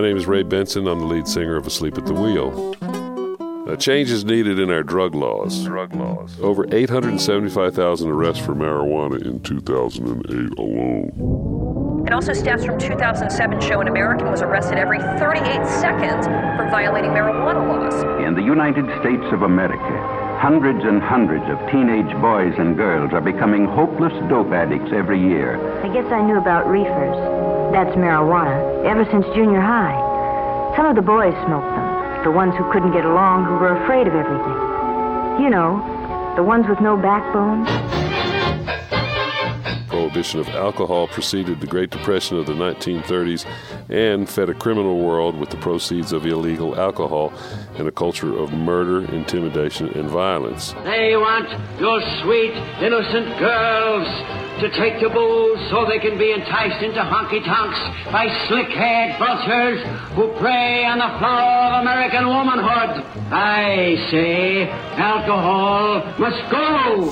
name is Ray Benson. I'm the lead singer of Asleep at the Wheel. A change is needed in our drug laws. Drug laws. Over 875,000 arrests for marijuana in 2008 alone. And also, stats from 2007 show an American was arrested every 38 seconds for violating marijuana laws. In the United States of America, hundreds and hundreds of teenage boys and girls are becoming hopeless dope addicts every year. I guess I knew about reefers. That's marijuana, ever since junior high. Some of the boys smoked them. The ones who couldn't get along, who were afraid of everything. You know, the ones with no backbone. Prohibition of alcohol preceded the Great Depression of the 1930s and fed a criminal world with the proceeds of illegal alcohol and a culture of murder, intimidation, and violence. They want your sweet, innocent girls to take the booze so they can be enticed into honky tonks by slick haired vultures who prey on the flower of American womanhood. I say alcohol must go.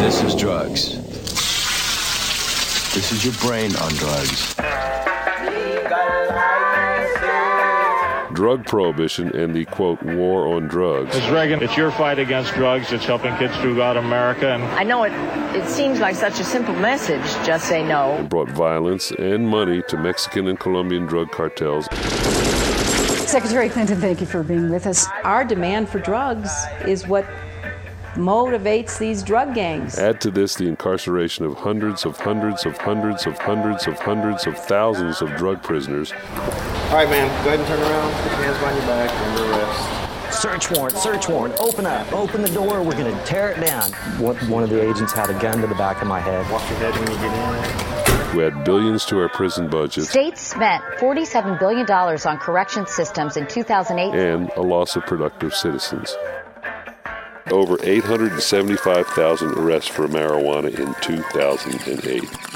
This is drugs. This is your brain on drugs. Drug prohibition and the quote war on drugs. Ms. Reagan, it's your fight against drugs. It's helping kids throughout America. And I know it. It seems like such a simple message. Just say no. And brought violence and money to Mexican and Colombian drug cartels. Secretary Clinton, thank you for being with us. Our demand for drugs is what motivates these drug gangs. Add to this the incarceration of hundreds of hundreds of hundreds of hundreds of hundreds of thousands of drug prisoners. All right, man, go ahead and turn around. Put your hands behind your back. Under arrest. Search warrant, search warrant. Open up, open the door. We're going to tear it down. One, one of the agents had a gun to the back of my head. Watch your head when you get in. We add billions to our prison budget. States spent $47 billion on correction systems in 2008. And a loss of productive citizens over 875,000 arrests for marijuana in 2008.